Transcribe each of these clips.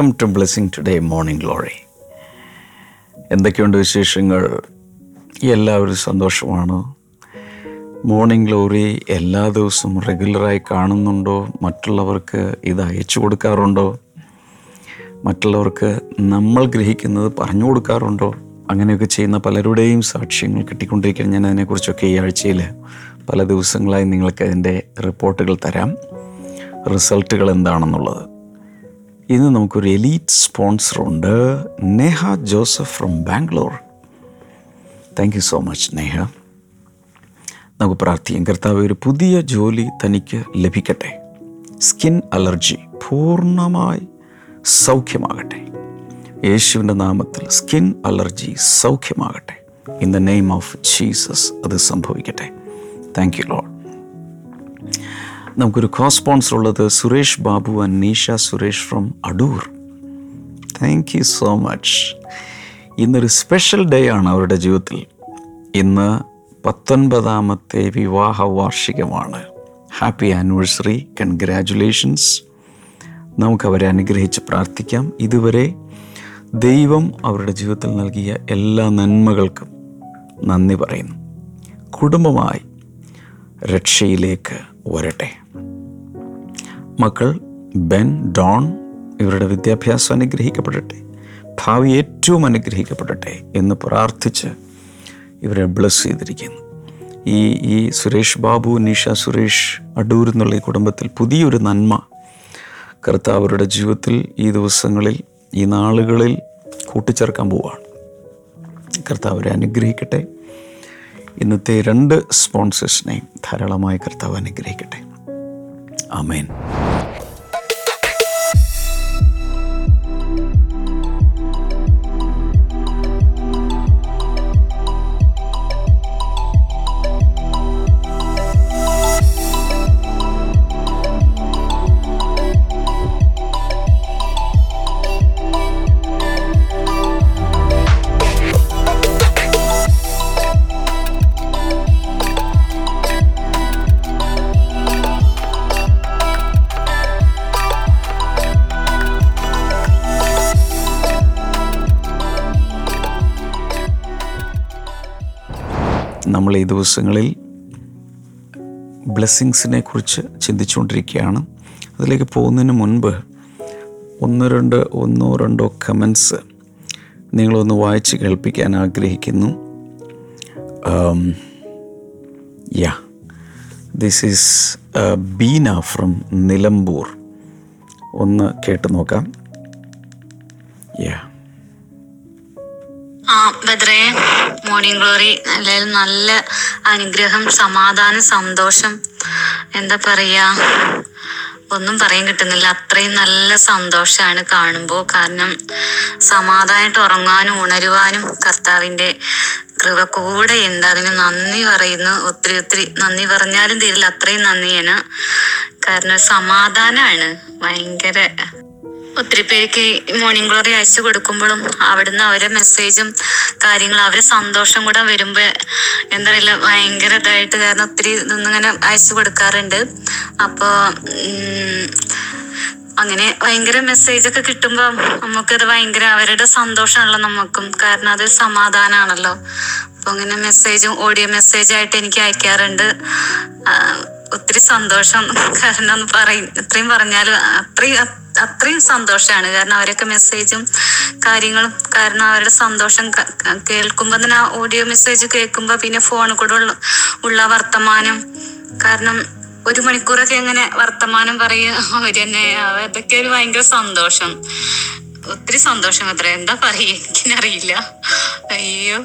Welcome to Blessing Today Morning Glory എന്തൊക്കെയുണ്ട് വിശേഷങ്ങൾ? എല്ലാവരും സന്തോഷമാണ്. മോർണിംഗ് ഗ്ലോറി എല്ലാ ദിവസവും റെഗുലറായി കാണുന്നുണ്ടോ? മറ്റുള്ളവർക്ക് ഇത് അയച്ചു കൊടുക്കാറുണ്ടോ? മറ്റുള്ളവർക്ക് നമ്മൾ ഗ്രഹിക്കുന്നത് പറഞ്ഞു കൊടുക്കാറുണ്ടോ? അങ്ങനെയൊക്കെ ചെയ്യുന്ന പലരുടെയും സാക്ഷ്യങ്ങൾ കിട്ടിക്കൊണ്ടിരിക്കുകയാണ് ഞാൻ അതിനെക്കുറിച്ചൊക്കെ ഈ ആഴ്ചയിൽ പല ദിവസങ്ങളായി നിങ്ങൾക്ക് അതിന്റെ റിപ്പോർട്ടുകൾ തരാം. റിസൾട്ടുകൾ എന്താണെന്നുള്ളത്. ഇന്ന് നമുക്കൊരു elite സ്പോൺസറുണ്ട് Neha Joseph from Bangalore. Thank you so much Neha. നമുക്ക് പ്രാർത്ഥിക്കാം. കർത്താവ് ഒരു പുതിയ ജോലി തനിക്ക് ലഭിക്കട്ടെ. സ്കിൻ അലർജി പൂർണമായി സൗഖ്യമാകട്ടെ. യേശുവിന്റെ നാമത്തിൽ സ്കിൻ അലർജി സൗഖ്യമാകട്ടെ. In the name of Jesus അത് സംഭവിക്കട്ടെ. താങ്ക് യു ലോഡ് നമുക്കൊരു കോ സ്പോൺസർ ഉള്ളത് Suresh Babu and Neesha Suresh from Adoor. Thank you so much ഇന്നൊരു സ്പെഷ്യൽ ഡേ ആണ് അവരുടെ ജീവിതത്തിൽ. ഇന്ന് പത്തൊൻപതാമത്തെ വിവാഹ വാർഷികമാണ്. ഹാപ്പി ആനിവേഴ്സറി കൺഗ്രാറ്റുലേഷൻസ് നമുക്കവരെ അനുഗ്രഹിച്ച് പ്രാർത്ഥിക്കാം. ഇതുവരെ ദൈവം അവരുടെ ജീവിതത്തിൽ നൽകിയ എല്ലാ നന്മകൾക്കും നന്ദി പറയുന്നു. കുടുംബമായി രക്ഷയിലേക്ക് വരട്ടെ. മക്കൾ ബെൻ ഡോൺ ഇവരുടെ വിദ്യാഭ്യാസം അനുഗ്രഹിക്കപ്പെടട്ടെ. ഭാവി ഏറ്റവും അനുഗ്രഹിക്കപ്പെടട്ടെ എന്ന് പ്രാർത്ഥിച്ച് ഇവരെ ബ്ലസ് ചെയ്തിരിക്കുന്നു. ഈ ഈ സുരേഷ് ബാബു നിഷ സുരേഷ് അടൂർ എന്നുള്ള ഈ കുടുംബത്തിൽ പുതിയൊരു നന്മ കർത്താവരുടെ ജീവിതത്തിൽ ഈ ദിവസങ്ങളിൽ ഈ നാളുകളിൽ കൂട്ടിച്ചേർക്കാൻ പോവുകയാണ് കർത്താവരെ അനുഗ്രഹിക്കട്ടെ. ഇന്നത്തെ രണ്ട് സ്പോൺസേഴ്സിനെയും ധാരാളമായി കർത്താവ് അനുഗ്രഹിക്കട്ടെ. ആമേൻ. ഈ ദിവസങ്ങളിൽ ബ്ലെസ്സിങ്സിനെ കുറിച്ച് ചിന്തിച്ചുകൊണ്ടിരിക്കുകയാണ്. അതിലേക്ക് പോകുന്നതിന് മുൻപ് ഒന്ന് രണ്ട് ഒന്നോ രണ്ടോ കമൻസ് നിങ്ങളൊന്ന് വായിച്ച് കേൾപ്പിക്കാൻ ആഗ്രഹിക്കുന്നു. Yeah. This is Beena from Nilambur. ഒന്ന് കേട്ട് നോക്കാം. യാ. ആ ബദ്രേ. മോർണിംഗ് ഗ്ലോറി അല്ലെങ്കിൽ നല്ല അനുഗ്രഹം സമാധാനം സന്തോഷം. എന്താ പറയാ? ഒന്നും പറയാൻ കിട്ടുന്നില്ല. അത്രയും നല്ല സന്തോഷമാണ് കാണുമ്പോൾ കാരണം സമാധാനമായിട്ട് ഉറങ്ങാനും ഉണരുവാനും കർത്താവിന്റെ കൃപ കൂടെ ഉണ്ട്. അതിന് നന്ദി പറയുന്നു. ഒത്തിരി ഒത്തിരി നന്ദി പറഞ്ഞാലും തീരില്ല. അത്രയും നന്ദിയാണ്. കാരണം സമാധാനമാണ് ഭയങ്കര ഒത്തിരി പേർക്ക് മോർണിംഗ് ഗ്ലോറി അയച്ചു കൊടുക്കുമ്പോഴും അവിടുന്ന് അവരെ മെസ്സേജും കാര്യങ്ങളും അവരെ സന്തോഷം കൂടെ വരുമ്പോ എന്താ പറയുക ഭയങ്കര ഇതായിട്ട് കാരണം ഒത്തിരി ഇങ്ങനെ അയച്ചു കൊടുക്കാറുണ്ട്. അപ്പോ അങ്ങനെ ഭയങ്കര മെസ്സേജ് ഒക്കെ കിട്ടുമ്പോ നമുക്കത് ഭയങ്കര അവരുടെ സന്തോഷമാണല്ലോ നമുക്കും. കാരണം അത് സമാധാനമാണല്ലോ അപ്പൊ അങ്ങനെ മെസ്സേജും ഓഡിയോ മെസ്സേജ് ആയിട്ട് എനിക്ക് അയക്കാറുണ്ട്. ഒത്തിരി സന്തോഷം കാരണം പറയും. ഇത്രയും പറഞ്ഞാലും അത്രയും അത്രയും സന്തോഷമാണ് കാരണം അവരൊക്കെ മെസ്സേജും കാര്യങ്ങളും കാരണം അവരുടെ സന്തോഷം കേൾക്കുമ്പോ തന്നെ ആ ഓഡിയോ മെസ്സേജ് കേൾക്കുമ്പോ പിന്നെ ഫോണിൽ കൂടെ ഉള്ള ഉള്ള വർത്തമാനം. കാരണം ഒരു മണിക്കൂറൊക്കെ എങ്ങനെ വർത്തമാനം പറയും? അവർ തന്നെ അതൊക്കെ ഒരു ഭയങ്കര സന്തോഷം. ഒത്തിരി സന്തോഷം അത്ര. എന്താ പറയുക എനിക്കറിയില്ല. അയ്യോ.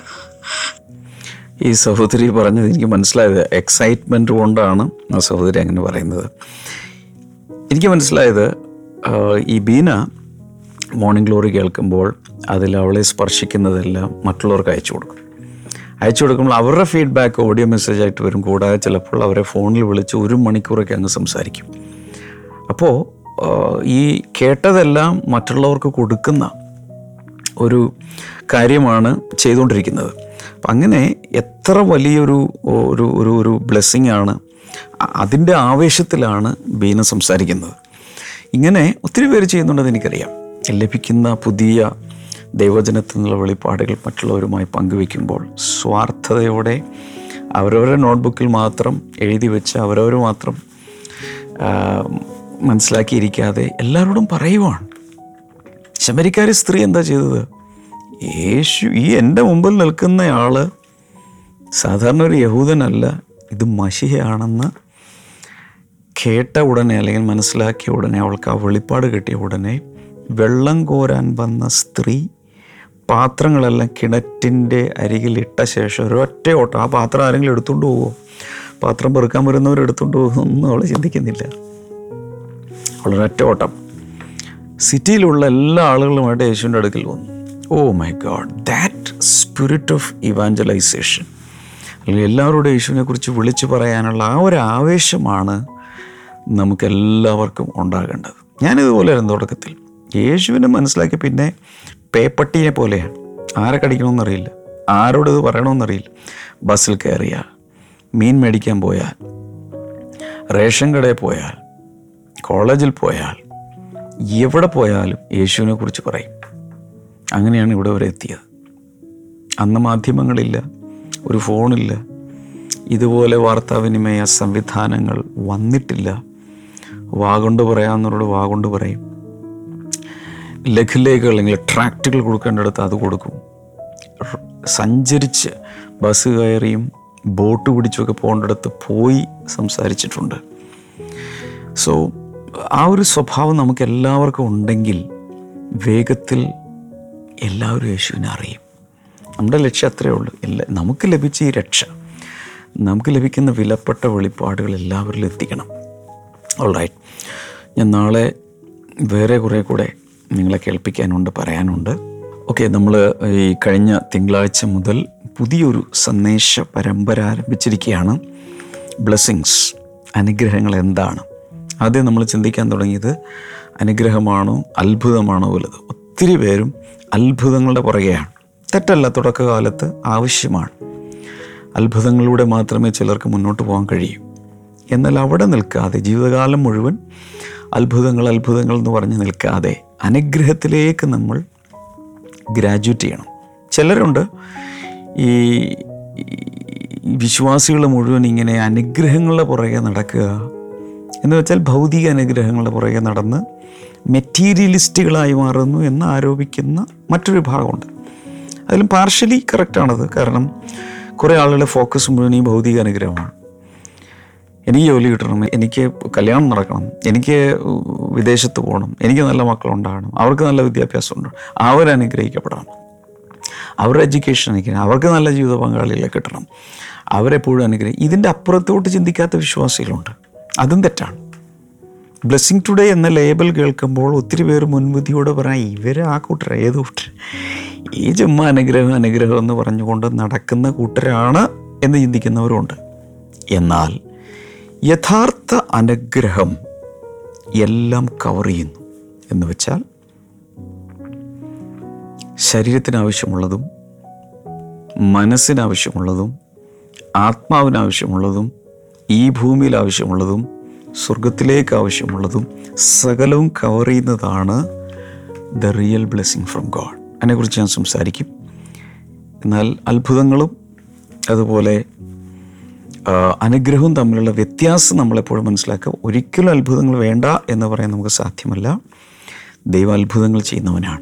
ഈ സഹോദരി പറഞ്ഞത് എനിക്ക് മനസ്സിലായത് എക്സൈറ്റ്മെന്റ് കൊണ്ടാണ്. ആ സഹോദരി അങ്ങനെ പറയുന്നത്. എനിക്ക് മനസ്സിലായത് ഈ ബീന മോർണിംഗ് ഗ്ലോറി കേൾക്കുമ്പോൾ അതിൽ അവളെ സ്പർശിക്കുന്നതെല്ലാം മറ്റുള്ളവർക്ക് അയച്ചു കൊടുക്കും. അയച്ചു കൊടുക്കുമ്പോൾ അവരുടെ ഫീഡ്ബാക്ക് ഓഡിയോ മെസ്സേജ് ആയിട്ട് വരും. കൂടാതെ ചിലപ്പോൾ അവരെ ഫോണിൽ വിളിച്ച് ഒരു മണിക്കൂറൊക്കെ അങ്ങ് സംസാരിക്കും. അപ്പോൾ ഈ കേട്ടതെല്ലാം മറ്റുള്ളവർക്ക് കൊടുക്കുന്ന ഒരു കാര്യമാണ് ചെയ്തുകൊണ്ടിരിക്കുന്നത്. അപ്പം അങ്ങനെ എത്ര വലിയൊരു ഒരു ഒരു ഒരു ബ്ലെസ്സിങ് ആണ് അതിന്റെ ആവേശത്തിലാണ് ബീന സംസാരിക്കുന്നത്. ഇങ്ങനെ ഒത്തിരി പേര് ചെയ്യുന്നുണ്ടെന്ന് എനിക്കറിയാം. ലഭിക്കുന്ന പുതിയ ദൈവജനത്തിൽ നിന്നുള്ള വെളിപ്പാടുകൾ മറ്റുള്ളവരുമായി പങ്കുവെക്കുമ്പോൾ സ്വാർത്ഥതയോടെ അവരവരുടെ നോട്ട്ബുക്കിൽ മാത്രം എഴുതി വെച്ച് അവരവർ മാത്രം മനസ്സിലാക്കിയിരിക്കാതെ എല്ലാവരോടും പറയുവാണ്. ശബരിക്കാരി സ്ത്രീ എന്താ ചെയ്തത്? യേശു ഈ എന്റെ മുമ്പിൽ നിൽക്കുന്നയാൾ സാധാരണ ഒരു യഹൂദനല്ല ഇത് മഷിഹയാണെന്ന് കേട്ട ഉടനെ അല്ലെങ്കിൽ മനസ്സിലാക്കിയ ഉടനെ അവൾക്ക് ആ വെളിപ്പാട് കിട്ടിയ ഉടനെ വെള്ളം കോരാൻ വന്ന സ്ത്രീ പാത്രങ്ങളെല്ലാം കിണറ്റിന്റെ അരികിലിട്ട ശേഷം ഒരൊറ്റ ഓട്ടം ആ പാത്രം ആരെങ്കിലും എടുത്തുകൊണ്ട് പോവോ? പാത്രം പെറുക്കാൻ വരുന്നവർ എടുത്തുകൊണ്ട് പോകുമെന്നൊന്നും അവൾ ചിന്തിക്കുന്നില്ല. അവളൊരൊറ്റ ഓട്ടം. സിറ്റിയിലുള്ള എല്ലാ ആളുകളുമായിട്ട് യേശുവിന്റെ അടുക്കൽ വന്നു. ഓ my God that spirit of evangelisation അല്ലെങ്കിൽ എല്ലാവരോടും യേശുവിനെ കുറിച്ച് വിളിച്ചു പറയാനുള്ള ആ ഒരു ആവേശമാണ് നമുക്കെല്ലാവർക്കും ഉണ്ടാകേണ്ടത്. ഞാനിതുപോലെയായിരുന്നു തുടക്കത്തിൽ. യേശുവിനെ മനസ്സിലാക്കി പിന്നെ പേപ്പട്ടിയെ പോലെയാണ് ആരെ കടിക്കണമെന്നറിയില്ല. ആരോട് ഇത് പറയണമെന്നറിയില്ല. ബസ്സിൽ കയറിയാൽ മീൻ മേടിക്കാൻ പോയാൽ റേഷൻ കടയിൽ പോയാൽ കോളേജിൽ പോയാൽ എവിടെ പോയാലും യേശുവിനെ കുറിച്ച് പറയും. അങ്ങനെയാണ് ഇവിടെ വരെ എത്തിയത്. അന്ന് മാധ്യമങ്ങളില്ല ഒരു ഫോണില്ല. ഇതുപോലെ വാർത്താവിനിമയ സംവിധാനങ്ങൾ വന്നിട്ടില്ല. വാഗൊണ്ട് പറയാമെന്നുള്ളത് വാഗൊണ്ട് പറയും. ലഘുലേഖകൾ അല്ലെങ്കിൽ ട്രാക്റ്റുകൾ കൊടുക്കേണ്ടടുത്ത് അത് കൊടുക്കും. സഞ്ചരിച്ച് ബസ് കയറിയും ബോട്ട് പിടിച്ചുമൊക്കെ പോകേണ്ടടുത്ത് പോയി സംസാരിച്ചിട്ടുണ്ട്. സോ ആ ഒരു സ്വഭാവം നമുക്ക് എല്ലാവർക്കും ഉണ്ടെങ്കിൽ വേഗത്തിൽ എല്ലാവരും യേശുവിനെ അറിയും. നമ്മുടെ ലക്ഷ്യം അത്രയേ ഉള്ളൂ. എല്ലാ നമുക്ക് ലഭിച്ച ഈ രക്ഷ നമുക്ക് ലഭിക്കുന്ന വിലപ്പെട്ട വെളിപ്പാടുകൾ എല്ലാവരിലും എത്തിക്കണം. ഓൾറൈറ്റ് ഞാൻ നാളെ വേറെ കുറേ കൂടെ നിങ്ങളെ കേൾപ്പിക്കാനുണ്ട് പറയാനുണ്ട്. ഓക്കെ നമ്മൾ ഈ കഴിഞ്ഞ തിങ്കളാഴ്ച മുതൽ പുതിയൊരു സന്ദേശ പരമ്പര ആരംഭിച്ചിരിക്കുകയാണ്. ബ്ലെസ്സിങ്സ് അനുഗ്രഹങ്ങൾ എന്താണ്? ആദ്യം നമ്മൾ ചിന്തിക്കാൻ തുടങ്ങിയത് അനുഗ്രഹമാണോ അത്ഭുതമാണോ വലുത്? ഒത്തിരി പേരും അത്ഭുതങ്ങളുടെ പുറകെയാണ്. തെറ്റല്ല തുടക്കകാലത്ത് ആവശ്യമാണ്. അത്ഭുതങ്ങളിലൂടെ മാത്രമേ ചിലർക്ക് മുന്നോട്ട് പോകാൻ കഴിയൂ. എന്നാൽ അവിടെ നിൽക്കാതെ ജീവിതകാലം മുഴുവൻ അത്ഭുതങ്ങൾ അത്ഭുതങ്ങൾ എന്ന് പറഞ്ഞ് നിൽക്കാതെ അനുഗ്രഹത്തിലേക്ക് നമ്മൾ ഗ്രാജുവേറ്റ് ചെയ്യണം. ചിലരുണ്ട് ഈ വിശ്വാസികൾ മുഴുവൻ ഇങ്ങനെ അനുഗ്രഹങ്ങളുടെ പുറകെ നടക്കുക എന്ന് വെച്ചാൽ ഭൗതിക അനുഗ്രഹങ്ങളുടെ പുറകെ നടന്ന് മെറ്റീരിയലിസ്റ്റുകളായി മാറുന്നു എന്ന് ആരോപിക്കുന്ന മറ്റൊരു ഭാഗമുണ്ട് അതിലും പാർഷ്യലി കറക്റ്റാണത് കാരണം കുറേ ആളുകളുടെ ഫോക്കസ് മുഴുവൻ ഈ ഭൗതിക അനുഗ്രഹമാണ്. എനിക്ക് ജോലി കിട്ടണം എനിക്ക് കല്യാണം നടക്കണം എനിക്ക് വിദേശത്ത് പോകണം എനിക്ക് നല്ല മക്കളുണ്ടാകണം അവർക്ക് നല്ല വിദ്യാഭ്യാസം ഉണ്ടാകണം അവരനുഗ്രഹിക്കപ്പെടണം അവരുടെ എഡ്യൂക്കേഷൻ അനുഗ്രഹിക്കണം അവർക്ക് നല്ല ജീവിത പങ്കാളികളെ കിട്ടണം. അവരെപ്പോഴും അനുഗ്രഹിക്കും ഇതിന്റെ അപ്പുറത്തോട്ട് ചിന്തിക്കാത്ത വിശ്വാസികളുണ്ട്. അതും തെറ്റാണ്. ബ്ലെസ്സിങ് ടുഡേ എന്ന ലേബൽ കേൾക്കുമ്പോൾ ഒത്തിരി പേർ മുൻവിധിയോട് പറയാം ഇവർ ആ കൂട്ടർ ഏത് കൂട്ടർ? ഈ ജമ്മ അനുഗ്രഹം അനുഗ്രഹം എന്ന് പറഞ്ഞുകൊണ്ട് നടക്കുന്ന കൂട്ടരാണ് എന്ന് ചിന്തിക്കുന്നവരുണ്ട്. എന്നാൽ യഥാർത്ഥ അനുഗ്രഹം എല്ലാം കവർ ചെയ്യുന്നു. എന്ന് വെച്ചാൽ ശരീരത്തിനാവശ്യമുള്ളതും മനസ്സിനാവശ്യമുള്ളതും ആത്മാവിനാവശ്യമുള്ളതും ഈ ഭൂമിയിൽ ആവശ്യമുള്ളതും സ്വർഗത്തിലേക്ക് ആവശ്യമുള്ളതും സകലവും കവർ ചെയ്യുന്നതാണ് the real blessing from God അതിനെക്കുറിച്ച് ഞാൻ സംസാരിക്കും. എന്നാൽ അത്ഭുതങ്ങളും അതുപോലെ അനുഗ്രഹവും തമ്മിലുള്ള വ്യത്യാസം നമ്മളെപ്പോഴും മനസ്സിലാക്കുക. ഒരിക്കലും അത്ഭുതങ്ങൾ വേണ്ട എന്ന് പറയാൻ നമുക്ക് സാധ്യമല്ല. ദൈവം അത്ഭുതങ്ങൾ ചെയ്യുന്നവനാണ്.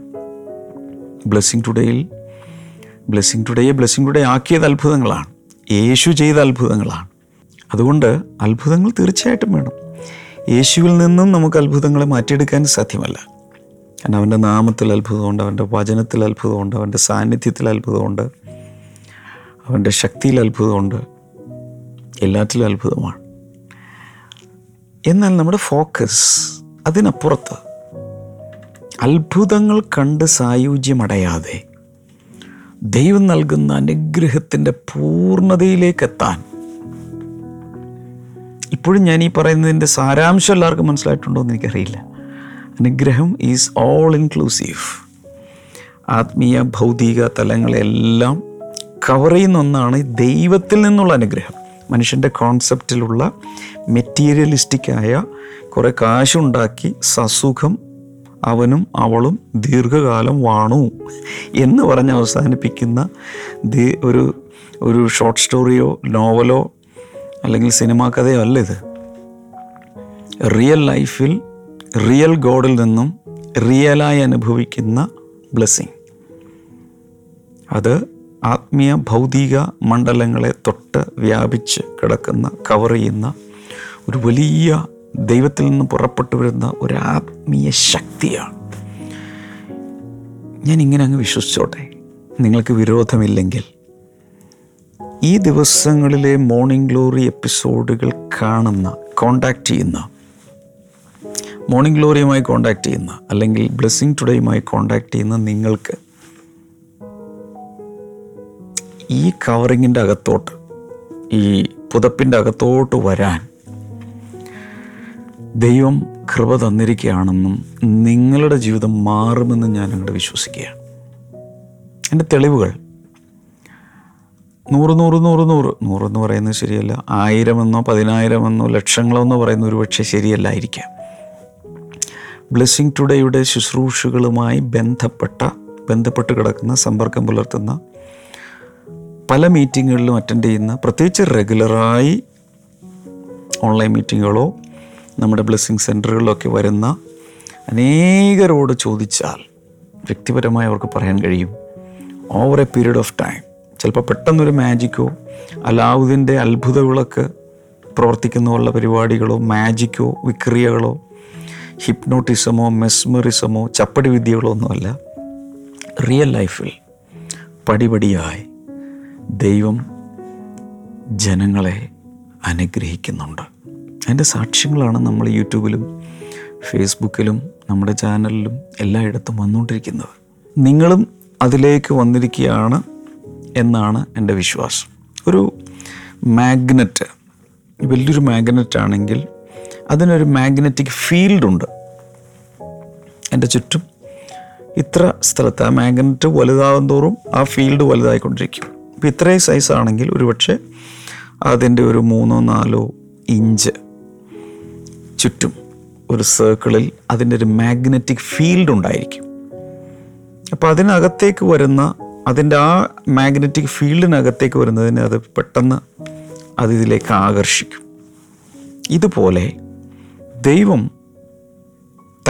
ബ്ലെസ്സിങ് ടുഡേയിൽ ബ്ലെസ്സിങ് ടുഡേയെ ബ്ലെസ്സിങ് ടുഡേ ആക്കിയത് അത്ഭുതങ്ങളാണ്. യേശു ചെയ്ത അത്ഭുതങ്ങളാണ്. അതുകൊണ്ട് അത്ഭുതങ്ങൾ തീർച്ചയായിട്ടും വേണം. യേശുവിൽ നിന്നും നമുക്ക് അത്ഭുതങ്ങളെ മാറ്റിയെടുക്കാൻ സാധ്യമല്ല. കാരണം അവന്റെ നാമത്തിൽ അത്ഭുതമുണ്ട് അവന്റെ വചനത്തിൽ അത്ഭുതമുണ്ട് അവന്റെ സാന്നിധ്യത്തിൽ അത്ഭുതമുണ്ട് അവന്റെ ശക്തിയിൽ അത്ഭുതമുണ്ട് എല്ലാറ്റിലും അത്ഭുതമാണ്. എന്നാൽ നമ്മുടെ ഫോക്കസ് അതിനപ്പുറത്ത് അത്ഭുതങ്ങൾ കണ്ട് സായുജ്യമടയാതെ ദൈവം നൽകുന്ന അനുഗ്രഹത്തിന്റെ പൂർണതയിലേക്ക് എത്താൻ ഇപ്പോഴും ഞാൻ ഈ പറയുന്നതിന്റെ സാരാംശം എല്ലാവർക്കും മനസ്സിലായിട്ടുണ്ടോ എന്ന് എനിക്കറിയില്ല. അനുഗ്രഹം ഈസ് ഓൾ ഇൻക്ലൂസീവ്. ആത്മീയ ഭൗതിക തലങ്ങളെല്ലാം കവർ ചെയ്യുന്ന ഒന്നാണ് ദൈവത്തിൽ നിന്നുള്ള അനുഗ്രഹം. മനുഷ്യന്റെ കോൺസെപ്റ്റിലുള്ള മെറ്റീരിയലിസ്റ്റിക്കായ കുറേ കാശുണ്ടാക്കി സസുഖം അവനും അവളും ദീർഘകാലം വാണു എന്ന് പറഞ്ഞ് അവസാനിപ്പിക്കുന്ന ഒരു ഒരു ഷോർട്ട് സ്റ്റോറിയോ നോവലോ അല്ലെങ്കിൽ സിനിമാ കഥയോ അല്ല ഇത്. റിയൽ ലൈഫിൽ റിയൽ ഗോഡിൽ നിന്നും റിയലായി അനുഭവിക്കുന്ന ബ്ലെസ്സിങ്. അത് ആത്മീയ ഭൗതിക മണ്ഡലങ്ങളെ തൊട്ട് വ്യാപിച്ച് കിടക്കുന്ന കവർ ചെയ്യുന്ന ഒരു വലിയ ദൈവത്തിൽ നിന്ന് പുറപ്പെട്ടു വരുന്ന ഒരു ആത്മീയ ശക്തിയാണ്. ഞാൻ ഇങ്ങനെ അങ്ങ് വിശ്വസിച്ചോട്ടെ. നിങ്ങൾക്ക് വിരോധമില്ലെങ്കിൽ ഈ ദിവസങ്ങളിലെ മോർണിംഗ് ഗ്ലോറി എപ്പിസോഡുകൾ കാണുന്ന കോണ്ടാക്ട് ചെയ്യുന്ന മോർണിംഗ് ഗ്ലോറിയുമായി കോണ്ടാക്ട് ചെയ്യുന്ന അല്ലെങ്കിൽ ബ്ലെസ്സിങ് ടുഡേയുമായി കോണ്ടാക്ട് ചെയ്യുന്ന നിങ്ങൾക്ക് ഈ കവറിങ്ങിന്റെ അകത്തോട്ട് ഈ പുതപ്പിന്റെ അകത്തോട്ട് വരാൻ ദൈവം കൃപ തന്നിരിക്കുകയാണെന്നും നിങ്ങളുടെ ജീവിതം മാറുമെന്നും ഞാൻ അങ്ങോട്ട് വിശ്വസിക്കുകയാണ്. എന്റെ തെളിവുകൾ നൂറ് നൂറ് നൂറ് നൂറ്. എന്ന് പറയുന്നത് ശരിയല്ല. ആയിരമെന്നോ പതിനായിരമെന്നോ ലക്ഷങ്ങളോ എന്ന് പറയുന്ന ഒരു പക്ഷേ ശരിയല്ലായിരിക്കാം. ബ്ലെസ്സിങ് ടുഡേയുടെ ശുശ്രൂഷകളുമായി ബന്ധപ്പെട്ട ബന്ധപ്പെട്ട് കിടക്കുന്ന സമ്പർക്കം പുലർത്തുന്ന പല മീറ്റിങ്ങുകളിലും അറ്റൻഡ് ചെയ്യുന്ന പ്രത്യേകിച്ച് റെഗുലറായി ഓൺലൈൻ മീറ്റിങ്ങുകളോ നമ്മുടെ ബ്ലെസ്സിങ് സെന്ററുകളിലൊക്കെ വരുന്ന അനേകരോട് ചോദിച്ചാൽ വ്യക്തിപരമായി അവർക്ക് പറയാൻ കഴിയും. Over a period of time ചിലപ്പോൾ പെട്ടെന്നൊരു മാജിക്കോ അലാവുദ്ദീന്റെ അത്ഭുത പ്രവർത്തിക്കുന്നുള്ള പരിപാടികളോ മാജിക്കോ വിക്രിയകളോ ഹിപ്നോട്ടിസമോ മെസ്മറിസമോ ചപ്പടി വിദ്യകളോ ഒന്നുമല്ല. റിയൽ ലൈഫിൽ പടിപടിയായി ദൈവം ജനങ്ങളെ അനുഗ്രഹിക്കുന്നുണ്ട്. അതിന്റെ സാക്ഷ്യങ്ങളാണ് നമ്മൾ യൂട്യൂബിലും ഫേസ്ബുക്കിലും നമ്മുടെ ചാനലിലും എല്ലായിടത്തും വന്നുകൊണ്ടിരിക്കുന്നത്. നിങ്ങളും അതിലേക്ക് വന്നിരിക്കുകയാണ്. എന്നാണ് എന്റെ വിശ്വാസം. ഒരു മാഗ്നറ്റ് വലിയൊരു മാഗ്നറ്റ് ആണെങ്കിൽ അതിനൊരു മാഗ്നറ്റിക് ഫീൽഡുണ്ട് എന്റെ ചുറ്റും ഇത്ര സ്ഥലത്ത് ആ മാഗ്നറ്റ് വലുതാകും തോറും ആ ഫീൽഡ് വലുതായിക്കൊണ്ടിരിക്കും. അപ്പോൾ ഇത്രയും സൈസ് ആണെങ്കിൽ ഒരുപക്ഷെ അതിന്റെ ഒരു മൂന്നോ നാലോ ഇഞ്ച് ചുറ്റും ഒരു സർക്കിളിൽ അതിന്റെ ഒരു മാഗ്നറ്റിക് ഫീൽഡ് ഉണ്ടായിരിക്കും. അപ്പോൾ അതിനകത്തേക്ക് വരുന്ന അതിന്റെ ആ മാഗ്നറ്റിക് ഫീൽഡിനകത്തേക്ക് വരുന്നതിന് അത് പെട്ടെന്ന് അത് ഇതിലേക്ക് ആകർഷിക്കും. ഇതുപോലെ ദൈവം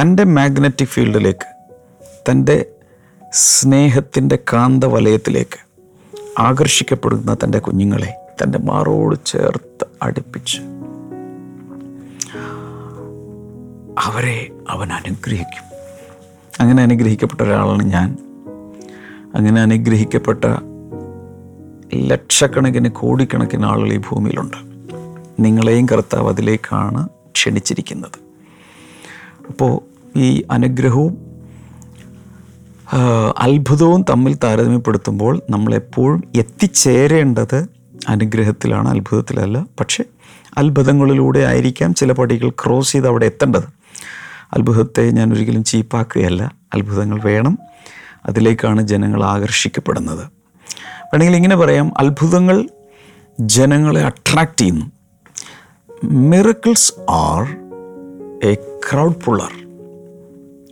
തന്റെ മാഗ്നറ്റിക് ഫീൽഡിലേക്ക് തന്റെ സ്നേഹത്തിന്റെ കാന്തവലയത്തിലേക്ക് ആകർഷിക്കപ്പെടുന്ന തന്റെ കുഞ്ഞുങ്ങളെ തന്റെ മാറോട് ചേർത്ത് അടുപ്പിച്ച് അവരെ അവൻ അനുഗ്രഹിക്കും. അങ്ങനെ അനുഗ്രഹിക്കപ്പെട്ട ഒരാളാണ് ഞാൻ. അങ്ങനെ അനുഗ്രഹിക്കപ്പെട്ട ലക്ഷക്കണക്കിന് കോടിക്കണക്കിന് ആളുകൾ ഈ ഭൂമിയിലുണ്ട്. നിങ്ങളെയും കർത്താവ് അതിലേക്കാണ് ക്ഷണിച്ചിരിക്കുന്നത്. അപ്പോൾ ഈ അനുഗ്രഹവും അത്ഭുതവും തമ്മിൽ താരതമ്യപ്പെടുത്തുമ്പോൾ നമ്മളെപ്പോഴും എത്തിച്ചേരേണ്ടത് അനുഗ്രഹത്തിലാണ് അത്ഭുതത്തിലല്ല. പക്ഷേ അത്ഭുതങ്ങളിലൂടെ ആയിരിക്കാം ചില പടികൾ ക്രോസ് ചെയ്ത് അവിടെ എത്തേണ്ടത്. അത്ഭുതത്തെ ഞാൻ ഒരിക്കലും ചീപ്പാക്കുകയല്ല. അത്ഭുതങ്ങൾ വേണം. അതിലേക്കാണ് ജനങ്ങൾ ആകർഷിക്കപ്പെടുന്നത്. വേണമെങ്കിൽ ഇങ്ങനെ പറയാം അത്ഭുതങ്ങൾ ജനങ്ങളെ അട്രാക്റ്റ് ചെയ്യുന്നു. Miracles are a crowd puller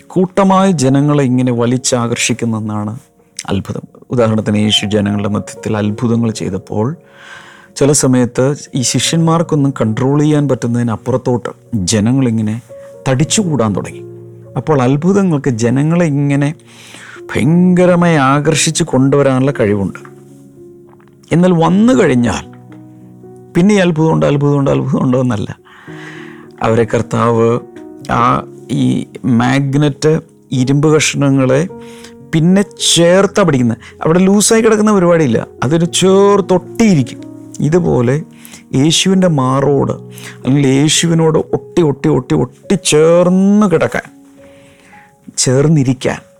കൂട്ടമായ ജനങ്ങളെ ഇങ്ങനെ വലിച്ചാകർഷിക്കുന്നെന്നാണ് അത്ഭുതം. ഉദാഹരണത്തിന് യേശു ജനങ്ങളുടെ മധ്യത്തിൽ അത്ഭുതങ്ങൾ ചെയ്തപ്പോൾ ചില സമയത്ത് ഈ ശിഷ്യന്മാർക്കൊന്നും കൺട്രോൾ ചെയ്യാൻ പറ്റുന്നതിനപ്പുറത്തോട്ട് ജനങ്ങളിങ്ങനെ തടിച്ചുകൂടാൻ തുടങ്ങി. അപ്പോൾ അത്ഭുതങ്ങൾക്ക് ജനങ്ങളെ ഇങ്ങനെ ഭയങ്കരമായി ആകർഷിച്ച് കൊണ്ടുവരാനുള്ള കഴിവുണ്ട്. എന്നാൽ വന്നു കഴിഞ്ഞാൽ പിന്നെ അത്ഭുതമുണ്ട്? അത്ഭുതമുണ്ട്? അത്ഭുതമുണ്ടോ എന്നല്ല. അവരെ കർത്താവ് ആ ഈ മാഗ്നറ്റ് ഇരുമ്പ് കഷ്ണങ്ങളെ പിന്നെ ചേർത്ത പിടിക്കുന്നത് അവിടെ ലൂസായി കിടക്കുന്ന പരിപാടിയില്ല. അതൊരു ചേർത്തൊട്ടിയിരിക്കും ഇതുപോലെ യേശുവിന്റെ മാറോട് അല്ലെങ്കിൽ യേശുവിനോട് ഒട്ടി ഒട്ടി ഒട്ടി ഒട്ടി ചേർന്ന് കിടക്കാൻ ചേർന്നിരിക്കാൻ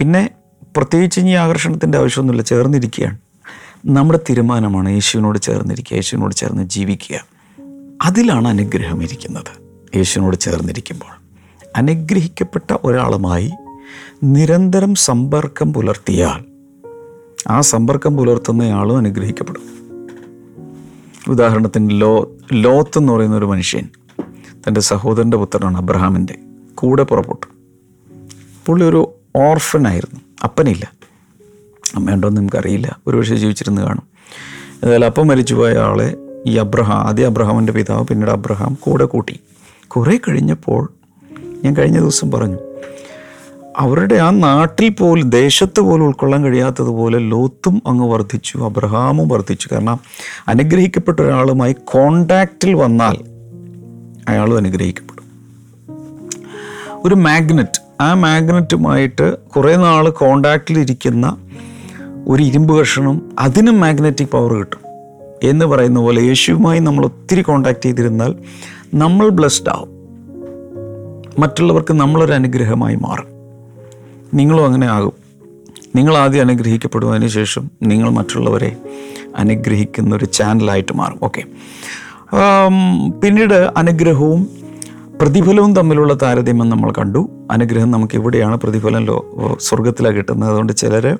പിന്നെ പ്രത്യേകിച്ച് ഇനി ആകർഷണത്തിന്റെ ആവശ്യമൊന്നുമില്ല ചേർന്നിരിക്കുകയാണ്. നമ്മുടെ തീരുമാനമാണ് യേശുവിനോട് ചേർന്നിരിക്കുക യേശുവിനോട് ചേർന്ന് ജീവിക്കുക. അതിലാണ് അനുഗ്രഹം ഇരിക്കുന്നത്. യേശുവിനോട് ചേർന്നിരിക്കുമ്പോൾ അനുഗ്രഹിക്കപ്പെട്ട ഒരാളുമായി നിരന്തരം സമ്പർക്കം പുലർത്തിയാൽ ആ സമ്പർക്കം പുലർത്തുന്നയാളും അനുഗ്രഹിക്കപ്പെടും. ഉദാഹരണത്തിന് ലോ ലോത്ത് എന്ന് പറയുന്ന ഒരു മനുഷ്യൻ തന്റെ സഹോദരന്റെ പുത്രനാണ് അബ്രഹാമിന്റെ കൂടെ പുറപ്പെട്ടു. പുള്ളി ഒരു ഓർഫനായിരുന്നു. അപ്പനില്ല. അമ്മയുണ്ടോയെന്ന് നമുക്കറിയില്ല. ഒരുപക്ഷെ ജീവിച്ചിരുന്ന് കാണും. ഏതായാലും അപ്പം മരിച്ചുപോയ ആളെ ഈ അബ്രഹാം ആദ്യം അബ്രഹാമിന്റെ പിതാവ് പിന്നീട് അബ്രഹാം കൂടെ കൂട്ടി. കുറേ കഴിഞ്ഞപ്പോൾ ഞാൻ കഴിഞ്ഞ ദിവസം പറഞ്ഞു അവരുടെ ആ നാട്ടിൽ പോലും ദേശത്ത് പോലും ഉൾക്കൊള്ളാൻ കഴിയാത്തതുപോലെ ലോത്തും അങ്ങ് വർദ്ധിച്ചു അബ്രഹാമും വർദ്ധിച്ചു. കാരണം അനുഗ്രഹിക്കപ്പെട്ട ഒരാളുമായി കോണ്ടാക്റ്റിൽ വന്നാൽ അയാളും അനുഗ്രഹിക്കപ്പെടും. ഒരു മാഗ്നറ്റ് ആ മാഗ്നറ്റുമായിട്ട് കുറേ നാൾ കോണ്ടാക്റ്റിലിരിക്കുന്ന ഒരു ഇരുമ്പ് കഷണം അതിനും മാഗ്നറ്റിക് പവർ കിട്ടും. എന്ന് പറയുന്ന പോലെ യേശുവുമായി നമ്മൾ ഒത്തിരി കോണ്ടാക്ട് ചെയ്തിരുന്നാൽ നമ്മൾ ബ്ലെസ്ഡ് ആവും. മറ്റുള്ളവർക്ക് നമ്മളൊരു അനുഗ്രഹമായി മാറും. നിങ്ങളും അങ്ങനെ ആകും. നിങ്ങൾ ആദ്യം അനുഗ്രഹിക്കപ്പെടും ശേഷം നിങ്ങൾ മറ്റുള്ളവരെ അനുഗ്രഹിക്കുന്ന ഒരു ചാനലായിട്ട് മാറും. ഓക്കെ പിന്നീട് അനുഗ്രഹവും പ്രതിഫലവും തമ്മിലുള്ള താരതമ്യം നമ്മൾ കണ്ടു. അനുഗ്രഹം നമുക്ക് എവിടെയാണ് പ്രതിഫലം ലോ സ്വർഗത്തിലാണ് കിട്ടുന്നത്? അതുകൊണ്ട് ചിലർ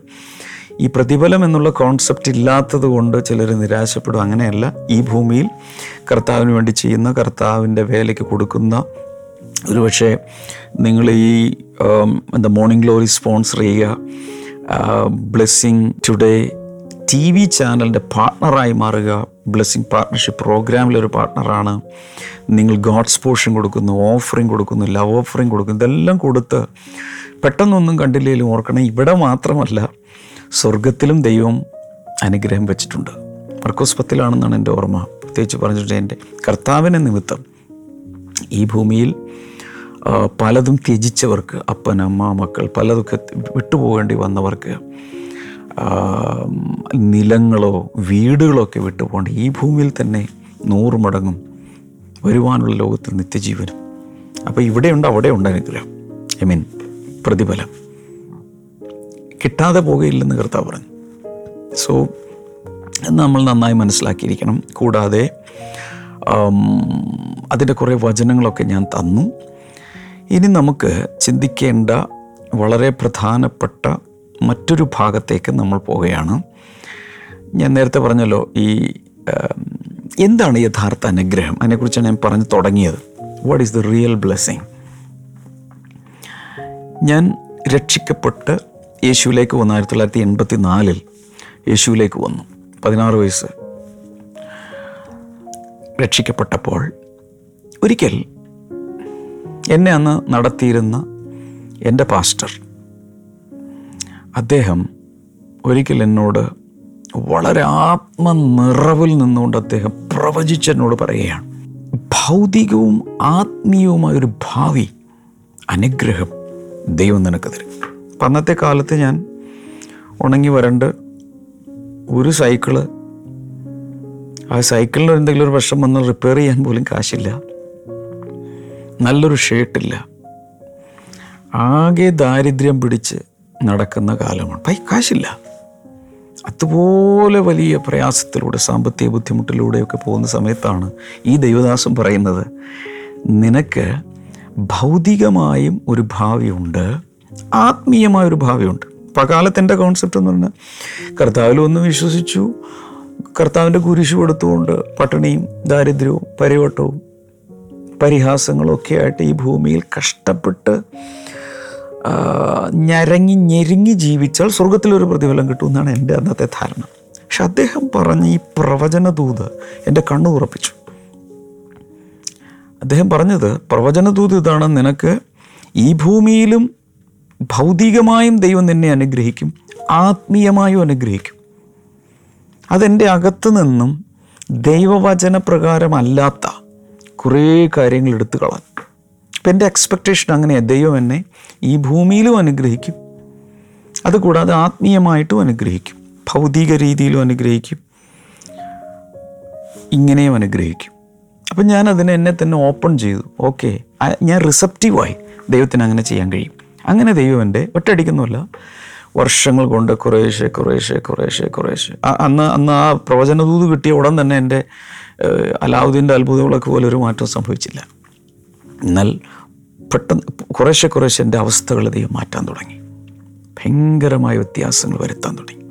ഈ പ്രതിഫലം എന്നുള്ള കോൺസെപ്റ്റ് ഇല്ലാത്തത് കൊണ്ട് ചിലർ നിരാശപ്പെടും അങ്ങനെയല്ല. ഈ ഭൂമിയിൽ കർത്താവിന് വേണ്ടി ചെയ്യുന്ന കർത്താവിന്റെ വേലയ്ക്ക് കൊടുക്കുന്ന ഒരു പക്ഷേ നിങ്ങൾ ഈ എന്താ മോർണിംഗ് ഗ്ലോറി സ്പോൺസർ ചെയ്യുക. ബ്ലെസ്സിങ് ടുഡേ ടി വി ചാനലിന്റെ പാർട്ട്ണറായി മാറുക. ബ്ലെസ്സിങ് പാർട്ട്ണർഷിപ്പ് പ്രോഗ്രാമിലൊരു പാർട്ണറാണ് നിങ്ങൾ ഗോഡ്സ് പോർഷൻ കൊടുക്കുന്നു ഓഫറിങ് കൊടുക്കുന്നു ലവ് ഓഫറിങ് കൊടുക്കുന്നു ഇതെല്ലാം കൊടുത്ത് പെട്ടെന്നൊന്നും കണ്ടില്ലെങ്കിലും ഓർക്കണം ഇവിടെ മാത്രമല്ല സ്വർഗത്തിലും ദൈവം അനുഗ്രഹം വെച്ചിട്ടുണ്ട്. മർക്കോസ് പത്തിലാണെന്നാണ് എന്റെ ഓർമ്മ. പ്രത്യേകിച്ച് പറഞ്ഞിട്ടുണ്ട് എന്റെ കർത്താവിനെ നിമിത്തം. ഈ ഭൂമിയിൽ പലതും ത്യജിച്ചവർക്ക് അപ്പൻ അമ്മ മക്കൾ പലതൊക്കെ വിട്ടുപോകേണ്ടി വന്നവർക്ക് നിലങ്ങളോ വീടുകളോ ഒക്കെ വിട്ടുപോകേണ്ട ഈ ഭൂമിയിൽ തന്നെ നൂറ് മടങ്ങും വരുവാനുള്ള ലോകത്തിൽ നിത്യജീവനും. അപ്പോൾ ഇവിടെയുണ്ട് അവിടെയുണ്ട് അനുഗ്രഹം. ഐ മീൻ പ്രതിഫലം. കിട്ടാതെ പോകുകയില്ലെന്ന് കർത്താവ് പറഞ്ഞു. സോ നമ്മൾ നന്നായി മനസ്സിലാക്കിയിരിക്കണം. കൂടാതെ അതിന്റെ കുറേ വചനങ്ങളൊക്കെ ഞാൻ തന്നു. ഇനി നമുക്ക് ചിന്തിക്കേണ്ട വളരെ പ്രധാനപ്പെട്ട മറ്റൊരു ഭാഗത്തേക്ക് നമ്മൾ പോവുകയാണ്. ഞാൻ നേരത്തെ പറഞ്ഞല്ലോ ഈ എന്താണ് യഥാർത്ഥ അനുഗ്രഹം? അതിനെക്കുറിച്ചാണ് ഞാൻ പറഞ്ഞു തുടങ്ങിയത്. What is the real blessing ഞാൻ രക്ഷിക്കപ്പെട്ട് യേശുവിലേക്ക് വന്നു. ആയിരത്തി തൊള്ളായിരത്തി എൺപത്തി നാലിൽ യേശുവിലേക്ക് വന്നു. പതിനാറ് വയസ്സ്. രക്ഷിക്കപ്പെട്ടപ്പോൾ ഒരിക്കൽ എന്നെ അന്ന് നടത്തിയിരുന്ന എന്റെ പാസ്റ്റർ അദ്ദേഹം ഒരിക്കൽ എന്നോട് വളരെ ആത്മനിറവിൽ നിന്നുകൊണ്ട് അദ്ദേഹം പ്രവചിച്ച് എന്നോട് പറയുകയാണ്. ഭൗതികവും ആത്മീയവുമായ ഒരു ഭാവി അനുഗ്രഹം ദൈവം നിനക്ക് തരും. അന്നത്തെ കാലത്ത് ഞാൻ ഉണങ്ങി വരണ്ട് ഒരു സൈക്കിൾ ആ സൈക്കിളിന് എന്തെങ്കിലും ഒരു വർഷം വന്ന് റിപ്പയർ ചെയ്യാൻ പോലും കാശില്ല. നല്ലൊരു ഷർട്ടില്ല ആകെ ദാരിദ്ര്യം പിടിച്ച് നടക്കുന്ന കാലമാണ്. പൈ കാശില്ല. അതുപോലെ വലിയ പ്രയാസത്തിലൂടെ സാമ്പത്തിക ബുദ്ധിമുട്ടിലൂടെയൊക്കെ പോകുന്ന സമയത്താണ് ഈ ദൈവദാസം പറയുന്നത് നിനക്ക് ഭൗതികമായും ഒരു ഭാവിയുണ്ട് ആത്മീയമായ ഒരു ഭാവിയുണ്ട് അപ്പം കാലത്ത് എന്റെ കോൺസെപ്റ്റ് എന്ന് പറഞ്ഞാൽ കർത്താവിൽ ഒന്ന് വിശ്വസിച്ചു കർത്താവിന്റെ കുരിശു കൊടുത്തുകൊണ്ട് പട്ടിണിയും ദാരിദ്ര്യവും പരിവട്ടവും പരിഹാസങ്ങളും ഒക്കെ ആയിട്ട് ഈ ഭൂമിയിൽ കഷ്ടപ്പെട്ട് ഞരങ്ങി ഞെരുങ്ങി ജീവിച്ചാൽ സ്വർഗത്തിലൊരു പ്രതിഫലം കിട്ടുമെന്നാണ് എന്റെ അന്നത്തെ ധാരണ. പക്ഷെ അദ്ദേഹം പറഞ്ഞ ഈ പ്രവചനദൂത് എന്റെ കണ്ണു ഉറപ്പിച്ചു. അദ്ദേഹം പറഞ്ഞത് പ്രവചനദൂത് ഇതാണ് നിനക്ക് ഈ ഭൂമിയിലും ഭൗതികമായും ദൈവം നിന്നെ അനുഗ്രഹിക്കും ആത്മീയമായും അനുഗ്രഹിക്കും. അതെന്റെ അകത്ത് നിന്നും ദൈവവചന പ്രകാരമല്ലാത്ത കുറേ കാര്യങ്ങൾ എടുത്തു കളഞ്ഞു അപ്പം എന്റെ എക്സ്പെക്റ്റേഷൻ അങ്ങനെയാണ് ദൈവം എന്നെ ഈ ഭൂമിയിലും അനുഗ്രഹിക്കും. അതുകൂടാതെ ആത്മീയമായിട്ടും അനുഗ്രഹിക്കും. ഭൗതിക രീതിയിലും അനുഗ്രഹിക്കും. ഇങ്ങനെയും അനുഗ്രഹിക്കും. അപ്പം ഞാൻ അതിനെ എന്നെ തന്നെ ഓപ്പൺ ചെയ്തു. ഓക്കെ ഞാൻ റിസപ്റ്റീവായി ദൈവത്തിന് അങ്ങനെ ചെയ്യാൻ കഴിയും. അങ്ങനെ ദൈവം എന്റെ ഒറ്റയടിക്കൊന്നുമല്ല. വർഷങ്ങൾ കൊണ്ട് കുറേശ്ശെ കുറേശ്ശെ കുറേശ്ശെ കുറേശ്ശെ. അന്ന് അന്ന് ആ പ്രവചനദൂത് കിട്ടിയ ഉടൻ തന്നെ എന്റെ അലാവുദ്ദീന്റെ അത്ഭുതങ്ങളൊക്കെ പോലെ ഒരു മാറ്റം സംഭവിച്ചില്ല. എന്നാൽ പെട്ടെന്ന് കുറേശ്ശെ കുറേശ്ശെ എന്റെ അവസ്ഥകൾ ദൈവം മാറ്റാൻ തുടങ്ങി. ഭയങ്കരമായ വ്യത്യാസങ്ങൾ വരുത്താൻ തുടങ്ങി.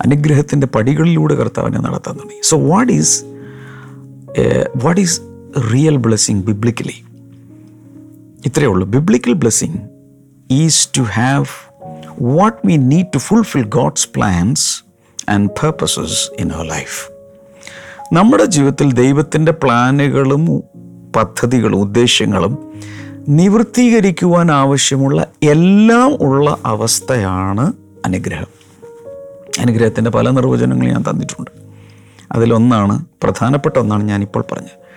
അനുഗ്രഹത്തിന്റെ പടികളിലൂടെ കർത്താവിനെ നടത്താൻ തുടങ്ങി. So what is what is real blessing biblically ഇത്രയേ ഉള്ളൂ. Biblical blessing is to have what we need to fulfil God's plans and purposes in our life നമ്മുടെ ജീവിതത്തിൽ ദൈവത്തിന്റെ പ്ലാനുകളും പദ്ധതികളും ഉദ്ദേശ്യങ്ങളും നിവൃത്തീകരിക്കുവാൻ ആവശ്യമുള്ള എല്ലാം ഉള്ള അവസ്ഥയാണ് അനുഗ്രഹം. അനുഗ്രഹത്തിന്റെ പല നിർവചനങ്ങളും ഞാൻ തന്നിട്ടുണ്ട്. അതിലൊന്നാണ് പ്രധാനപ്പെട്ട ഒന്നാണ് ഞാനിപ്പോൾ പറഞ്ഞത്.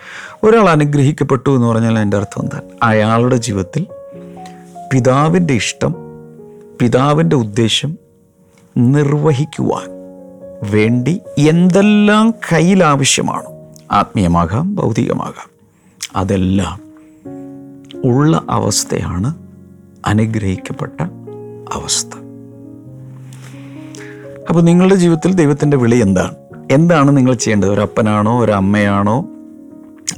ഒരാൾ അനുഗ്രഹിക്കപ്പെട്ടു എന്ന് പറഞ്ഞാൽ എന്റെ അർത്ഥം എന്താ അയാളുടെ ജീവിതത്തിൽ പിതാവിന്റെ ഇഷ്ടം പിതാവിന്റെ ഉദ്ദേശം നിർവഹിക്കുവാൻ വേണ്ടി എന്തെല്ലാം കയ്യിൽ ആവശ്യമാണ് ആത്മീയമാകാം ഭൗതികമാകാം അതെല്ലാം ഉള്ള അവസ്ഥയാണ് അനുഗ്രഹിക്കപ്പെട്ട അവസ്ഥ. അപ്പോൾ നിങ്ങളുടെ ജീവിതത്തിൽ ദൈവത്തിന്റെ വിളി എന്താണ്? എന്താണ് നിങ്ങൾ ചെയ്യേണ്ടത്? ഒരു അപ്പനാണോ? ഒരു അമ്മയാണോ?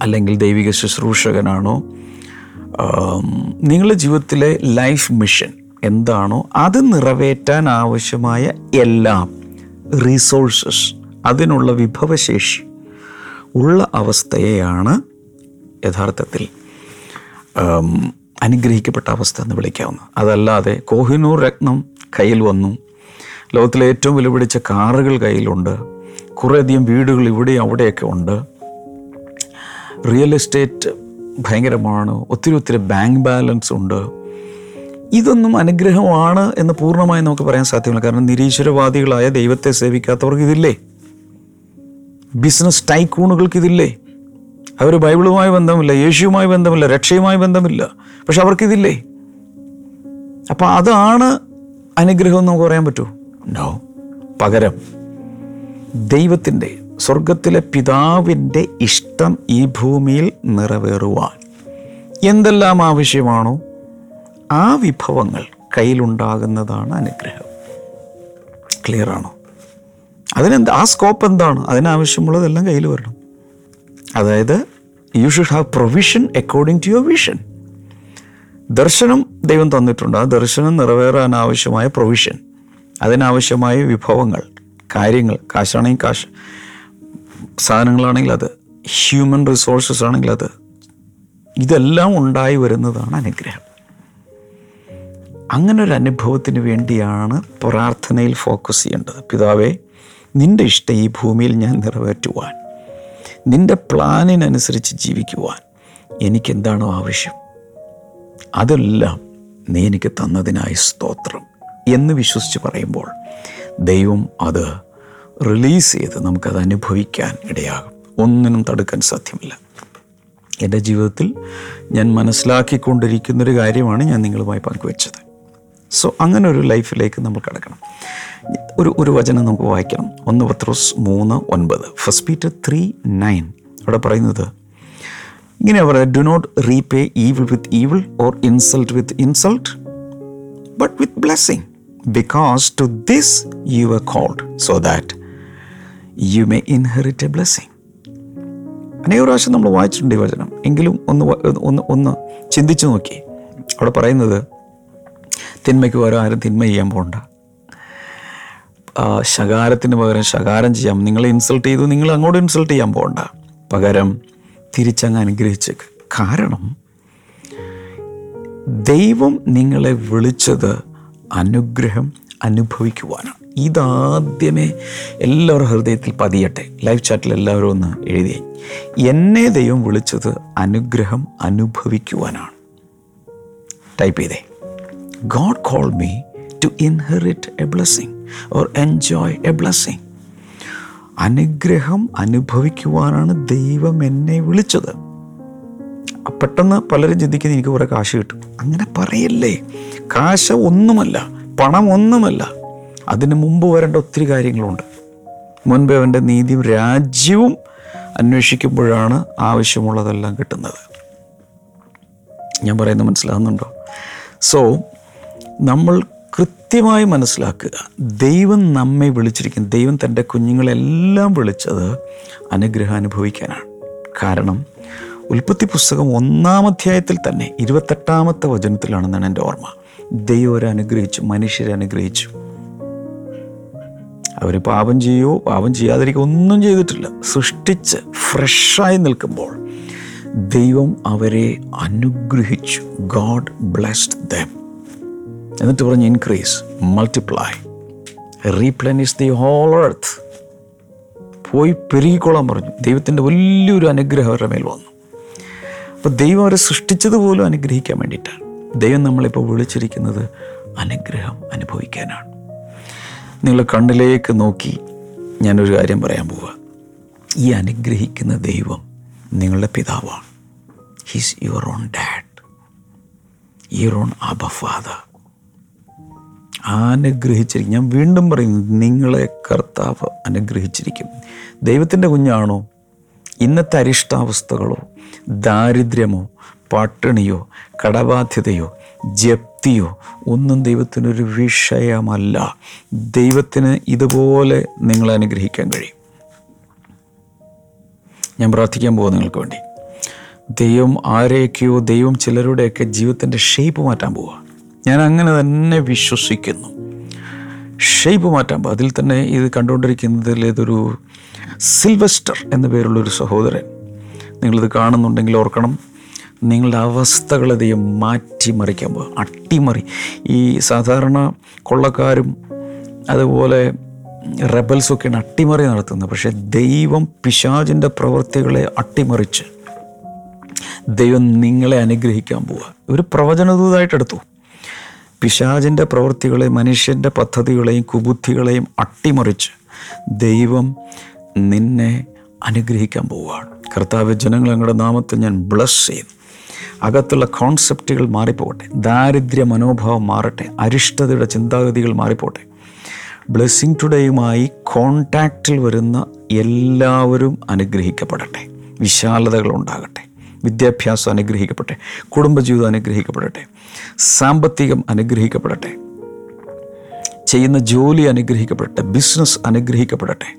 അല്ലെങ്കിൽ ദൈവിക ശുശ്രൂഷകനാണോ? നിങ്ങളുടെ ജീവിതത്തിലെ ലൈഫ് മിഷൻ എന്താണോ അത് നിറവേറ്റാൻ ആവശ്യമായ എല്ലാം റിസോഴ്സസ് അതിനുള്ള വിഭവശേഷി ഉള്ള അവസ്ഥയെയാണ് യഥാർത്ഥത്തിൽ അനുഗ്രഹിക്കപ്പെട്ട അവസ്ഥ എന്ന് വിളിക്കാവുന്ന. അതല്ലാതെ കോഹിനൂർ രത്നം കയ്യിൽ വന്നു. ലോകത്തിലെ ഏറ്റവും വിലപിടിച്ച കാറുകൾ കയ്യിലുണ്ട്. കുറേയധികം വീടുകൾ ഇവിടെയും അവിടെയൊക്കെ ഉണ്ട്. റിയൽ എസ്റ്റേറ്റ് ഭയങ്കരമാണ്. ഒത്തിരി ഒത്തിരി ബാങ്ക് ബാലൻസ് ഉണ്ട്. ഇതൊന്നും അനുഗ്രഹമാണ് എന്ന് പൂർണമായി നമുക്ക് പറയാൻ സാധ്യമല്ല. കാരണം നിരീശ്വരവാദികളായ ദൈവത്തെ സേവിക്കാത്തവർക്ക് ഇതില്ലേ? ബിസിനസ് ടൈക്കൂണുകൾക്ക് ഇതില്ലേ അവർ ബൈബിളുമായി ബന്ധമില്ല യേശുവുമായി ബന്ധമില്ല രക്ഷയുമായി ബന്ധമില്ല. പക്ഷെ അവർക്കിതില്ലേ? അപ്പം അതാണ് അനുഗ്രഹം എന്ന് നമുക്ക് പറയാൻ പറ്റുമോ ഉണ്ടോ പകരം ദൈവത്തിന്റെ സ്വർഗത്തിലെ പിതാവിന്റെ ഇഷ്ടം ഈ ഭൂമിയിൽ നിറവേറുവാൻ എന്തെല്ലാം ആവശ്യമാണോ ആ വിഭവങ്ങൾ കയ്യിലുണ്ടാകുന്നതാണ് അനുഗ്രഹം. ക്ലിയർ ആണോ? അതിനെന്ത് ആ സ്കോപ്പ് എന്താണ്? അതിനാവശ്യമുള്ളതെല്ലാം കയ്യിൽ വരണം. അതായത് you should have provision according to your vision ദർശനം ദൈവം തന്നിട്ടുണ്ട്. ആ ദർശനം നിറവേറാൻ ആവശ്യമായ പ്രൊവിഷൻ അതിനാവശ്യമായ വിഭവങ്ങൾ കാര്യങ്ങൾ കാശാണെങ്കിൽ കാശ് സാധനങ്ങളാണെങ്കിൽ അത് ഹ്യൂമൻ റിസോഴ്സസ് ആണെങ്കിൽ അത് ഇതെല്ലാം ഉണ്ടായി വരുന്നതാണ് അനുഗ്രഹം. അങ്ങനെ ഒരു അനുഭവത്തിന് വേണ്ടിയാണ് പ്രാർത്ഥനയിൽ ഫോക്കസ് ചെയ്യേണ്ടത്. പിതാവേ നിന്റെ ഇഷ്ടം ഈ ഭൂമിയിൽ ഞാൻ നിറവേറ്റുവാൻ. നിന്റെ പ്ലാനിനനുസരിച്ച് ജീവിക്കുവാൻ എനിക്കെന്താണോ ആവശ്യം? അതെല്ലാം നീ എനിക്ക് തന്നതിനായി സ്തോത്രം എന്ന് വിശ്വസിച്ച് പറയുമ്പോൾ ദൈവം അത് റിലീസ് ചെയ്ത് നമുക്കത് അനുഭവിക്കാൻ ഇടയാകും. ഒന്നിനും തടുക്കാൻ സാധ്യമല്ല. എന്റെ ജീവിതത്തിൽ ഞാൻ മനസ്സിലാക്കിക്കൊണ്ടിരിക്കുന്നൊരു കാര്യമാണ് ഞാൻ നിങ്ങളുമായി പങ്കുവെച്ചത്. സോ അങ്ങനെ ഒരു ലൈഫിലേക്ക് നമ്മൾ കിടക്കണം. ഒരു ഒരു വചനം നമുക്ക് വായിക്കണം. ഒന്ന് പത്രോസ് മൂന്ന് ഒൻപത്. ഫസ്റ്റ് പീറ്റർ ത്രീ നയൻ അവിടെ പറയുന്നത് ഇങ്ങനെയാണ് പറയുന്നത് do not repay evil with evil or insult with insult but with blessing because to this you a called so that you may inherit a blessing അനേക പ്രാവശ്യം നമ്മൾ വായിച്ചിട്ടുണ്ട് ഈ വചനം. എങ്കിലും ഒന്ന് ഒന്ന് ഒന്ന് ചിന്തിച്ചു നോക്കി. അവിടെ പറയുന്നത് തിന്മയ്ക്ക് പകരം ആരും തിന്മ ചെയ്യാൻ പോകണ്ട ശകാരത്തിന് പകരം ശകാരം ചെയ്യാം. നിങ്ങളെ ഇൻസൾട്ട് ചെയ്തു നിങ്ങൾ അങ്ങോട്ട് ഇൻസൾട്ട് ചെയ്യാൻ പോകണ്ട പകരം തിരിച്ചങ്ങ് അനുഗ്രഹിച്ചേക്ക്. കാരണം ദൈവം നിങ്ങളെ വിളിച്ചത് അനുഗ്രഹം അനുഭവിക്കുവാനാണ്. ഇതാദ്യമേ എല്ലാവരും ഹൃദയത്തിൽ പതിയട്ടെ. ലൈവ് ചാറ്റിൽ എല്ലാവരും ഒന്ന് എഴുതി എന്നെ ദൈവം വിളിച്ചത് അനുഗ്രഹം അനുഭവിക്കുവാനാണ്. ടൈപ്പ് ചെയ്തേ. God call me to inherit a blessing or enjoy a blessing അനുഗ്രഹം അനുഭവിക്കുവാനാണ് ദൈവം എന്നെ വിളിച്ചത്. പെട്ടെന്ന് പലരും ചിന്തിക്കുന്നത് എനിക്ക് കുറേ കാശ് കിട്ടും. അങ്ങനെ പറയല്ലേ? കാശ് ഒന്നുമല്ല പണം ഒന്നുമല്ല. അതിന് മുമ്പ് വരേണ്ട ഒത്തിരി കാര്യങ്ങളുണ്ട്. മുൻപ് അവന്റെ നീതിയും രാജ്യവും അന്വേഷിക്കുമ്പോഴാണ് ആവശ്യമുള്ളതെല്ലാം കിട്ടുന്നത്. ഞാൻ പറയുന്നത് മനസ്സിലാകുന്നുണ്ടോ? സോ നമ്മൾ കൃത്യമായി മനസ്സിലാക്കുക. ദൈവം നമ്മെ വിളിച്ചിരിക്കുന്നു. ദൈവം തന്റെ കുഞ്ഞുങ്ങളെല്ലാം വിളിച്ചത് അനുഗ്രഹം അനുഭവിക്കാനാണ് കാരണം ഉൽപ്പത്തി പുസ്തകം ഒന്നാം അധ്യായത്തിൽ തന്നെ ഇരുപത്തെട്ടാമത്തെ വചനത്തിലാണെന്നാണ് എന്റെ ഓർമ്മ. ദൈവം അനുഗ്രഹിച്ചു മനുഷ്യരെ അനുഗ്രഹിച്ചു. അവർ പാപം ചെയ്യുമോ പാപം ചെയ്യാതിരിക്കുക ഒന്നും ചെയ്തിട്ടില്ല. സൃഷ്ടിച്ച് ഫ്രഷായി നിൽക്കുമ്പോൾ ദൈവം അവരെ അനുഗ്രഹിച്ചു. ഗോഡ് ബ്ലെസ്ഡ് ദം എന്നിട്ട് പറഞ്ഞ് increase multiply replenish the whole earth പോയി പെരുകിക്കോളാൻ പറഞ്ഞു. ദൈവത്തിന്റെ വലിയൊരു അനുഗ്രഹം അവരുടെ മേൽ വന്നു. അപ്പോൾ ദൈവം അവരെ സൃഷ്ടിച്ചത് പോലും അനുഗ്രഹിക്കാൻ വേണ്ടിയിട്ടാണ്. ദൈവം നമ്മളിപ്പോൾ വിളിച്ചിരിക്കുന്നത് അനുഗ്രഹം അനുഭവിക്കാനാണ്. നിങ്ങൾ കണ്ണിലേക്ക് നോക്കി ഞാനൊരു കാര്യം പറയാൻ പോവുക. ഈ അനുഗ്രഹിക്കുന്ന ദൈവം നിങ്ങളുടെ പിതാവാണ്. His your own dad your own Abba father അനുഗ്രഹിച്ചിരിക്കും. ഞാൻ വീണ്ടും പറയുന്നു നിങ്ങളെ കർത്താവ് അനുഗ്രഹിച്ചിരിക്കും. ദൈവത്തിന്റെ കുഞ്ഞാണോ? ഇന്നത്തെ അരിഷ്ടാവസ്ഥകളോ ദാരിദ്ര്യമോ പട്ടിണിയോ കടബാധ്യതയോ ജപ്തിയോ ഒന്നും ദൈവത്തിനൊരു വിഷയമല്ല. ദൈവത്തിന് ഇതുപോലെ നിങ്ങളെ അനുഗ്രഹിക്കാൻ കഴിയും. ഞാൻ പ്രാർത്ഥിക്കാൻ പോകും നിങ്ങൾക്ക് വേണ്ടി. ദൈവം ആരെയൊക്കെയോ ദൈവം ചിലരുടെയൊക്കെ ജീവിതത്തിന്റെ ഷേപ്പ് മാറ്റാൻ പോവുക. ഞാൻ അങ്ങനെ തന്നെ വിശ്വസിക്കുന്നു. ഷേപ്പ് മാറ്റാൻ അതിൽ തന്നെ ഇത് കണ്ടുകൊണ്ടിരിക്കുന്നതിൽ ഇതൊരു സിൽവസ്റ്റർ എന്ന പേരുള്ളൊരു സഹോദരൻ നിങ്ങളിത് കാണുന്നുണ്ടെങ്കിൽ ഓർക്കണം നിങ്ങളുടെ അവസ്ഥകളെ ദൈവം മാറ്റിമറിക്കാൻ പോകുക അട്ടിമറി. ഈ സാധാരണ കൊള്ളക്കാരും അതുപോലെ റെബൽസൊക്കെയാണ് അട്ടിമറി നടത്തുന്നത്. പക്ഷേ ദൈവം പിശാചിന്റെ പ്രവൃത്തികളെ അട്ടിമറിച്ച് ദൈവം നിങ്ങളെ അനുഗ്രഹിക്കാൻ പോവുക ഒരു പ്രവചനദൂതായിട്ട് എടുത്തു. പിശാചിന്റെ പ്രവൃത്തികളെ മനുഷ്യന്റെ പദ്ധതികളെയും കുബുദ്ധികളെയും അട്ടിമറിച്ച് ദൈവം നിന്നെ അനുഗ്രഹിക്കാൻ പോവുകയാണ്. കർത്താവ് ജനങ്ങൾ ഞങ്ങളുടെ നാമത്തിൽ ഞാൻ ബ്ലസ് ചെയ്യുന്നു. അകത്തുള്ള കോൺസെപ്റ്റുകൾ മാറിപ്പോകട്ടെ. ദാരിദ്ര്യ മനോഭാവം മാറട്ടെ. അരിഷ്ടതയുടെ ചിന്താഗതികൾ മാറിപ്പോട്ടെ ബ്ലെസ്സിങ് ടുഡേയുമായി കോണ്ടാക്റ്റിൽ വരുന്ന എല്ലാവരും അനുഗ്രഹിക്കപ്പെടട്ടെ. വിശാലതകൾ ഉണ്ടാകട്ടെ. വിദ്യാഭ്യാസം അനുഗ്രഹിക്കപ്പെട്ടെ കുടുംബജീവിതം അനുഗ്രഹിക്കപ്പെടട്ടെ സാമ്പത്തികം അനുഗ്രഹിക്കപ്പെടട്ടെ ചെയ്യുന്ന ജോലി അനുഗ്രഹിക്കപ്പെടട്ടെ ബിസിനസ് അനുഗ്രഹിക്കപ്പെടട്ടെ.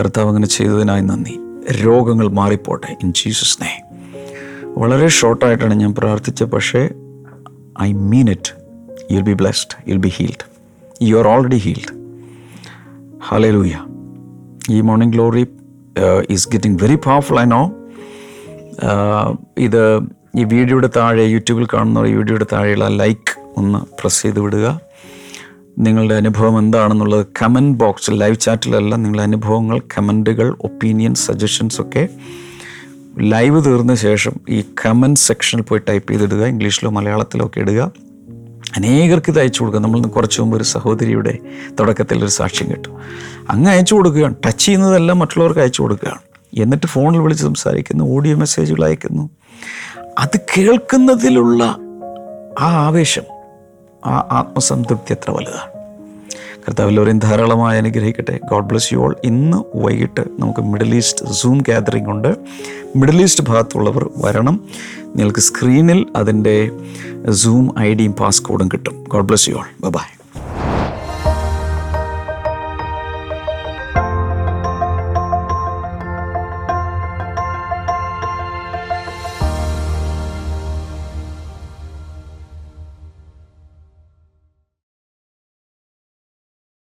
കർത്താവ് അങ്ങനെ ചെയ്തതിനായി നന്ദി. രോഗങ്ങൾ മാറിപ്പോട്ടെ ഇൻ ജീസസ് നെ വളരെ ഷോർട്ടായിട്ടാണ് ഞാൻ പ്രാർത്ഥിച്ചത് പക്ഷേ I mean it. You'll be blessed you'll be healed you are already healed hallelujah ഈ Morning Glory is getting very powerful I know ഇത് ഈ വീഡിയോയുടെ താഴെ യൂട്യൂബിൽ കാണുന്ന ഈ വീഡിയോയുടെ താഴെയുള്ള ലൈക്ക് ഒന്ന് പ്രസ് ചെയ്ത് വിടുക. നിങ്ങളുടെ അനുഭവം എന്താണെന്നുള്ളത് കമന്റ് ബോക്സിൽ ലൈവ് ചാറ്റിലല്ല നിങ്ങളുടെ അനുഭവങ്ങൾ കമന്റുകൾ ഒപ്പീനിയൻ സജഷൻസ് ഒക്കെ ലൈവ് തീർന്ന ശേഷം ഈ കമന്റ് സെക്ഷനിൽ പോയി ടൈപ്പ് ചെയ്തിടുക ഇംഗ്ലീഷിലോ മലയാളത്തിലോ ഒക്കെ ഇടുക. അനേകർക്ക് ഇത് അയച്ചു കൊടുക്കുക. നമ്മൾ കുറച്ച് മുമ്പ് ഒരു സഹോദരിയുടെ തുടക്കത്തിൽ ഒരു സാക്ഷ്യം കിട്ടും. അങ്ങ് അയച്ചു കൊടുക്കുകയാണ്. ടച്ച് ചെയ്യുന്നതെല്ലാം മറ്റുള്ളവർക്ക് അയച്ചു കൊടുക്കുകയാണ്. എന്നിട്ട് ഫോണിൽ വിളിച്ച് സംസാരിക്കുന്നു ഓഡിയോ മെസ്സേജുകൾ അയക്കുന്നു. അത് കേൾക്കുന്നതിലുള്ള ആ ആവേശം ആ ആത്മസംതൃപ്തി എത്ര വലുതാണ്. കർത്താവില്ലവരെയും ധാരാളമായി അനുഗ്രഹിക്കട്ടെ. God bless you all. ഇന്ന് വൈകിട്ട് നമുക്ക് മിഡിൽ ഈസ്റ്റ് സൂം ഗ്യാതറിംഗ് ഉണ്ട്. മിഡിൽ ഈസ്റ്റ് ഭാഗത്തുള്ളവർ വരണം. നിങ്ങൾക്ക് സ്ക്രീനിൽ അതിന്റെ സൂം ഐ ഡിയും പാസ്കോഡും കിട്ടും. God bless you all. Bye